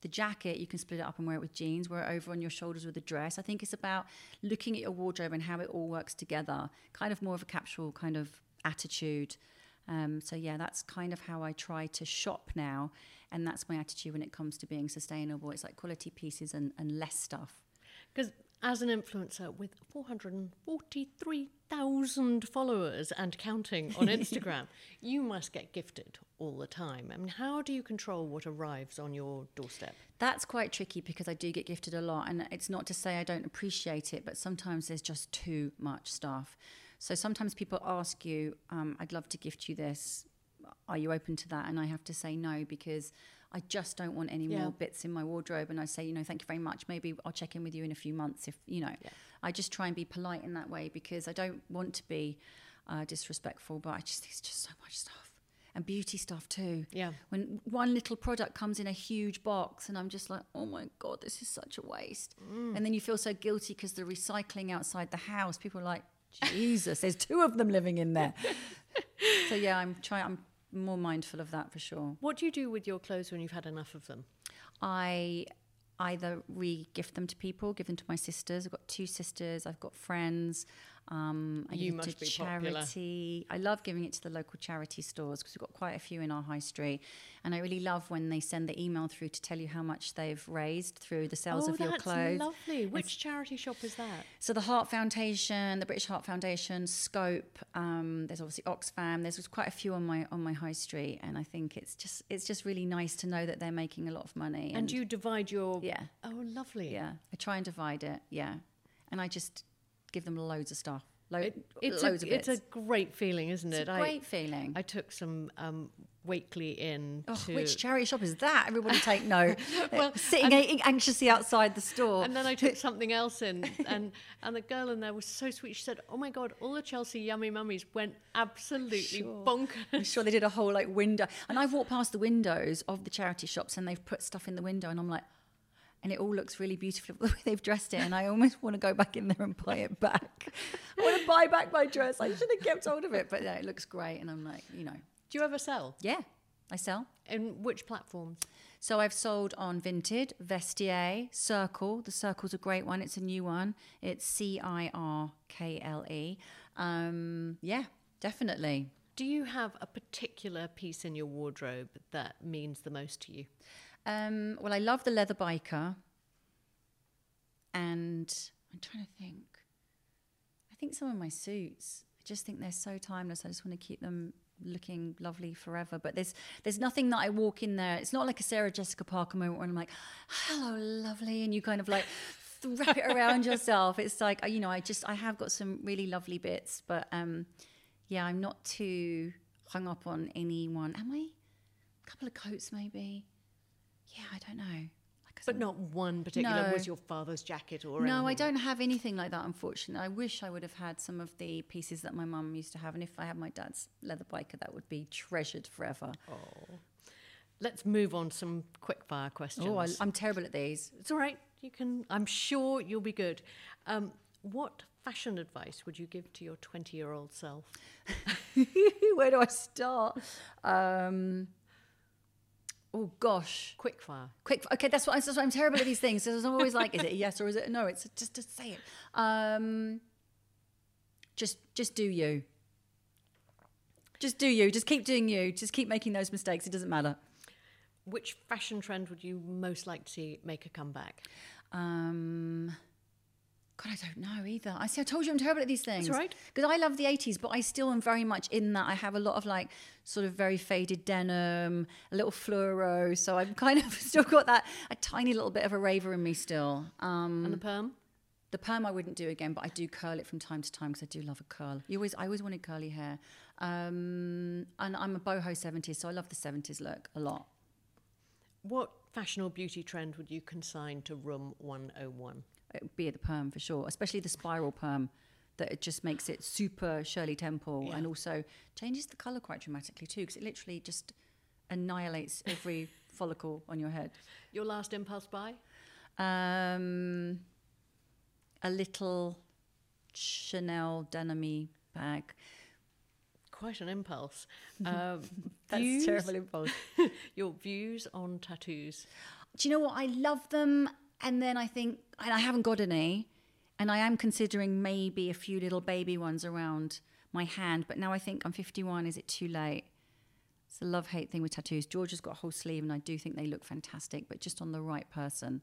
The jacket, you can split it up and wear it with jeans, wear it over on your shoulders with a dress. I think it's about looking at your wardrobe and how it all works together, kind of more of a capsule kind of attitude. Um, so, yeah, that's kind of how I try to shop now. And that's my attitude when it comes to being sustainable. It's like quality pieces and, and less stuff. Because as an influencer with 443,000 followers and counting on Instagram, you must get gifted all the time. I mean, how do you control what arrives on your doorstep? That's quite tricky because I do get gifted a lot. And it's not to say I don't appreciate it, but sometimes there's just too much stuff. So sometimes people ask you, um, I'd love to gift you this. Are you open to that? And I have to say no because I just don't want any Yeah. more bits in my wardrobe. And I say, you know, thank you very much. Maybe I'll check in with you in a few months if, you know, I just try and be polite in that way because I don't want to be uh, disrespectful, but I just, there's just so much stuff. And beauty stuff too. Yeah. When one little product comes in a huge box, and I'm just like, oh my God, this is such a waste. And then you feel so guilty because the recycling outside the house, people are like, Jesus, there's two of them living in there. so yeah, I'm trying, I'm more mindful of that for sure. What do you do with your clothes when you've had enough of them? I either re-gift them to people, give them to my sisters. I've got two sisters. I've got friends. Um, I You give it to be popular. charity. I love giving it to the local charity stores because we've got quite a few in our high street, and I really love when they send the email through to tell you how much they've raised through the sales oh, of your that's clothes. lovely. Which charity shop is that? So the Heart Foundation, the British Heart Foundation, Scope. Um, there's obviously Oxfam. There's quite a few on my on my high street, and I think it's just it's just really nice to know that they're making a lot of money. And you divide your. yeah, Oh, lovely. yeah. I try and divide it. Yeah, and I just give them loads of stuff. Lo- It, it's loads a, of it's a great feeling, isn't It's it? a great feeling. I, I took some um, Wakeley in Oh, to. which charity shop is that? Everybody take note. Well, Sitting a- anxiously outside the store. and then I took something else in, and and the girl in there was so sweet. She said, "Oh my god, all the Chelsea yummy mummies went absolutely Sure. bonkers." I'm sure they did a whole like window. And I've walked past the windows of the charity shops and they've put stuff in the window and I'm like, and it all looks really beautiful the way they've dressed it. And I almost want to go back in there and buy it back. I want to buy back my dress. I should have kept hold of it. But yeah, it looks great. And I'm like, you know, Do you ever sell? yeah, I sell. In which platforms? So I've sold on Vinted, Vestiaire, Cirkle. The Cirkle's a great one. It's a new one. It's C I R K L E. Um, yeah, definitely. Do you have a particular piece in your wardrobe that means the most to you? Um, well, I love the leather biker, and I'm trying to think. I think some of my suits. I just think they're so timeless. I just want to keep them looking lovely forever. But there's there's nothing that I walk in there. It's not like a Sarah Jessica Parker moment where I'm like, "Hello, lovely," and you kind of like wrap it around yourself. It's like you know, I just I have got some really lovely bits, but um, yeah, I'm not too hung up on anyone. Am I? A couple of coats, maybe. Yeah, I don't know. Like But not one particular. No. Was your father's jacket or no, I don't have anything like that. Unfortunately, I wish I would have had some of the pieces that my mum used to have, and if I had my dad's leather biker, that would be treasured forever. Let's move on to some quick fire questions. Oh, I, I'm terrible at these. it's all right. You can. I'm sure you'll be good. Um, what fashion advice would you give to your 20 year old self? Where do I start? Um, oh gosh, Quickfire. quick. Okay, that's what, that's what I'm terrible at these things. So I'm always like, is it a yes or is it a no? It's just to say it. Um, just, just do you. Just do you. Just keep doing you. Just keep making those mistakes. It doesn't matter. Which fashion trend would you most like to see make a comeback? Um, God, I don't know either. I see. I told you I'm terrible at these things. That's right. Because I love the 80s, but I still am very much in that. I have a lot of like sort of very faded denim, a little fluoro. So I'm kind of still got that a tiny little bit of a raver in me still. Um, And the perm? the perm I wouldn't do again, but I do curl it from time to time because I do love a curl. You always, I always wanted curly hair. Um, and I'm a boho 70s, so I love the 70s look a lot. What fashion or beauty trend would you consign to room 101? It would be the perm for sure, especially the spiral perm. that it just makes it super Shirley Temple Yeah. and also changes the colour quite dramatically too because it literally just annihilates every follicle on your head. Your last impulse buy? Um, a little Chanel denim bag. Quite an impulse. Um, That's views- terrible impulse. Your views on tattoos. Do you know what? I love them, and then I think, and I haven't got any, and I am considering maybe a few little baby ones around my hand. But now I think I'm 51. Is it too late? It's a love hate thing with tattoos. George has got a whole sleeve, and I do think they look fantastic, but just on the right person.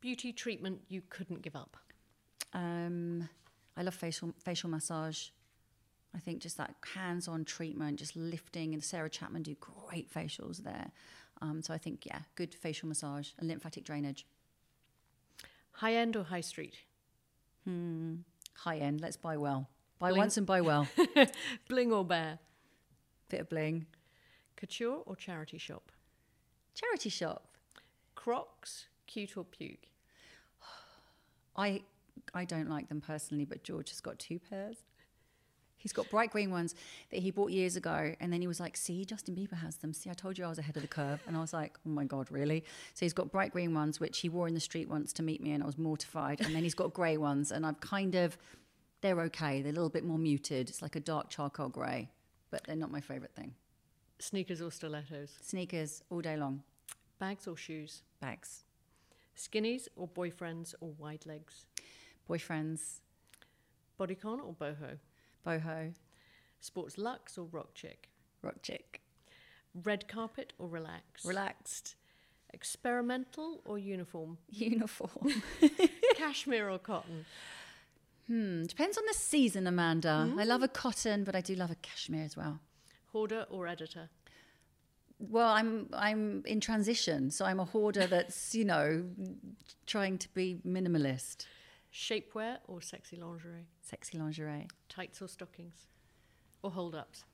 Beauty treatment you couldn't give up. Um, I love facial facial massage. I think just that hands-on treatment, just lifting, and Sarah Chapman do great facials there. Um, so I think yeah, good facial massage and lymphatic drainage. High end or high street? Hmm. High end. Let's buy well. Buy Bling. once and buy well. Bling or bare? Bit of bling. Couture or charity shop? Charity shop. Crocs, cute or puke? I I don't like them personally, but George has got two pairs. He's got bright green ones that he bought years ago, and then he was like, "See, Justin Bieber has them. See, I told you I was ahead of the curve." And I was like, "Oh my god, really?" So he's got bright green ones, which he wore in the street once to meet me, and I was mortified. And then he's got grey ones, and I've kind of, they're okay. They're a little bit more muted. It's like a dark charcoal grey, but they're not my favorite thing. Sneakers or stilettos? Sneakers all day long. Bags or shoes? Bags. Skinnies or boyfriends or wide legs? Boyfriends. Bodycon or boho? Boho. Sports luxe or rock chick? Rock chick. Red carpet or relaxed? Relaxed. Experimental or uniform? Uniform. Cashmere or cotton? Hmm, depends on the season, Amanda. I love a cotton, but I do love a cashmere as well. Hoarder or editor? Well, I'm I'm in transition, so I'm a hoarder that's you know trying to be minimalist. Shapewear or sexy lingerie? Sexy lingerie, Tights or stockings? Or hold ups?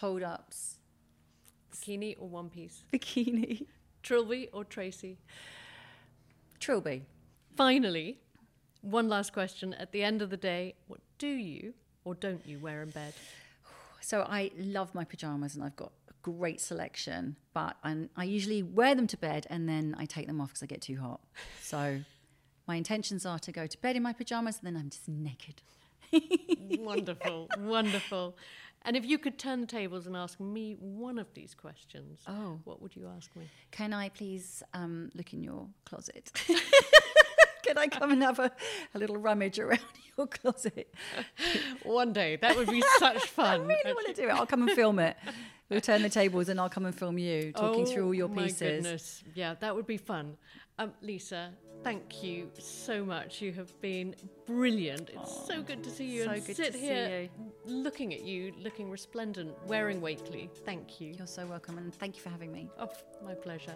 hold ups, Bikini or one piece? bikini, Trilby or Tracy? trilby. Finally, one last question. At the end of the day, what do you or don't you wear in bed? So I love my pajamas, and I've got a great selection. But i I usually wear them to bed, and then I take them off because I get too hot. So my intentions are to go to bed in my pajamas, and then I'm just naked. wonderful, wonderful. And if you could turn the tables and ask me one of these questions, Oh. what would you ask me? Can I please um, look in your closet? Can I come and have a, a little rummage around your closet? One day, that would be such fun. I really want to do it. I'll come and film it. We'll turn the tables and I'll come and film you talking through all your Oh, my pieces. goodness. Yeah, that would be fun. Um, Lisa, thank you so much. You have been brilliant. It's so good to see you so and sit here looking at you, looking resplendent, wearing Wakeley. Thank you. You're so welcome and thank you for having me. Oh, my pleasure.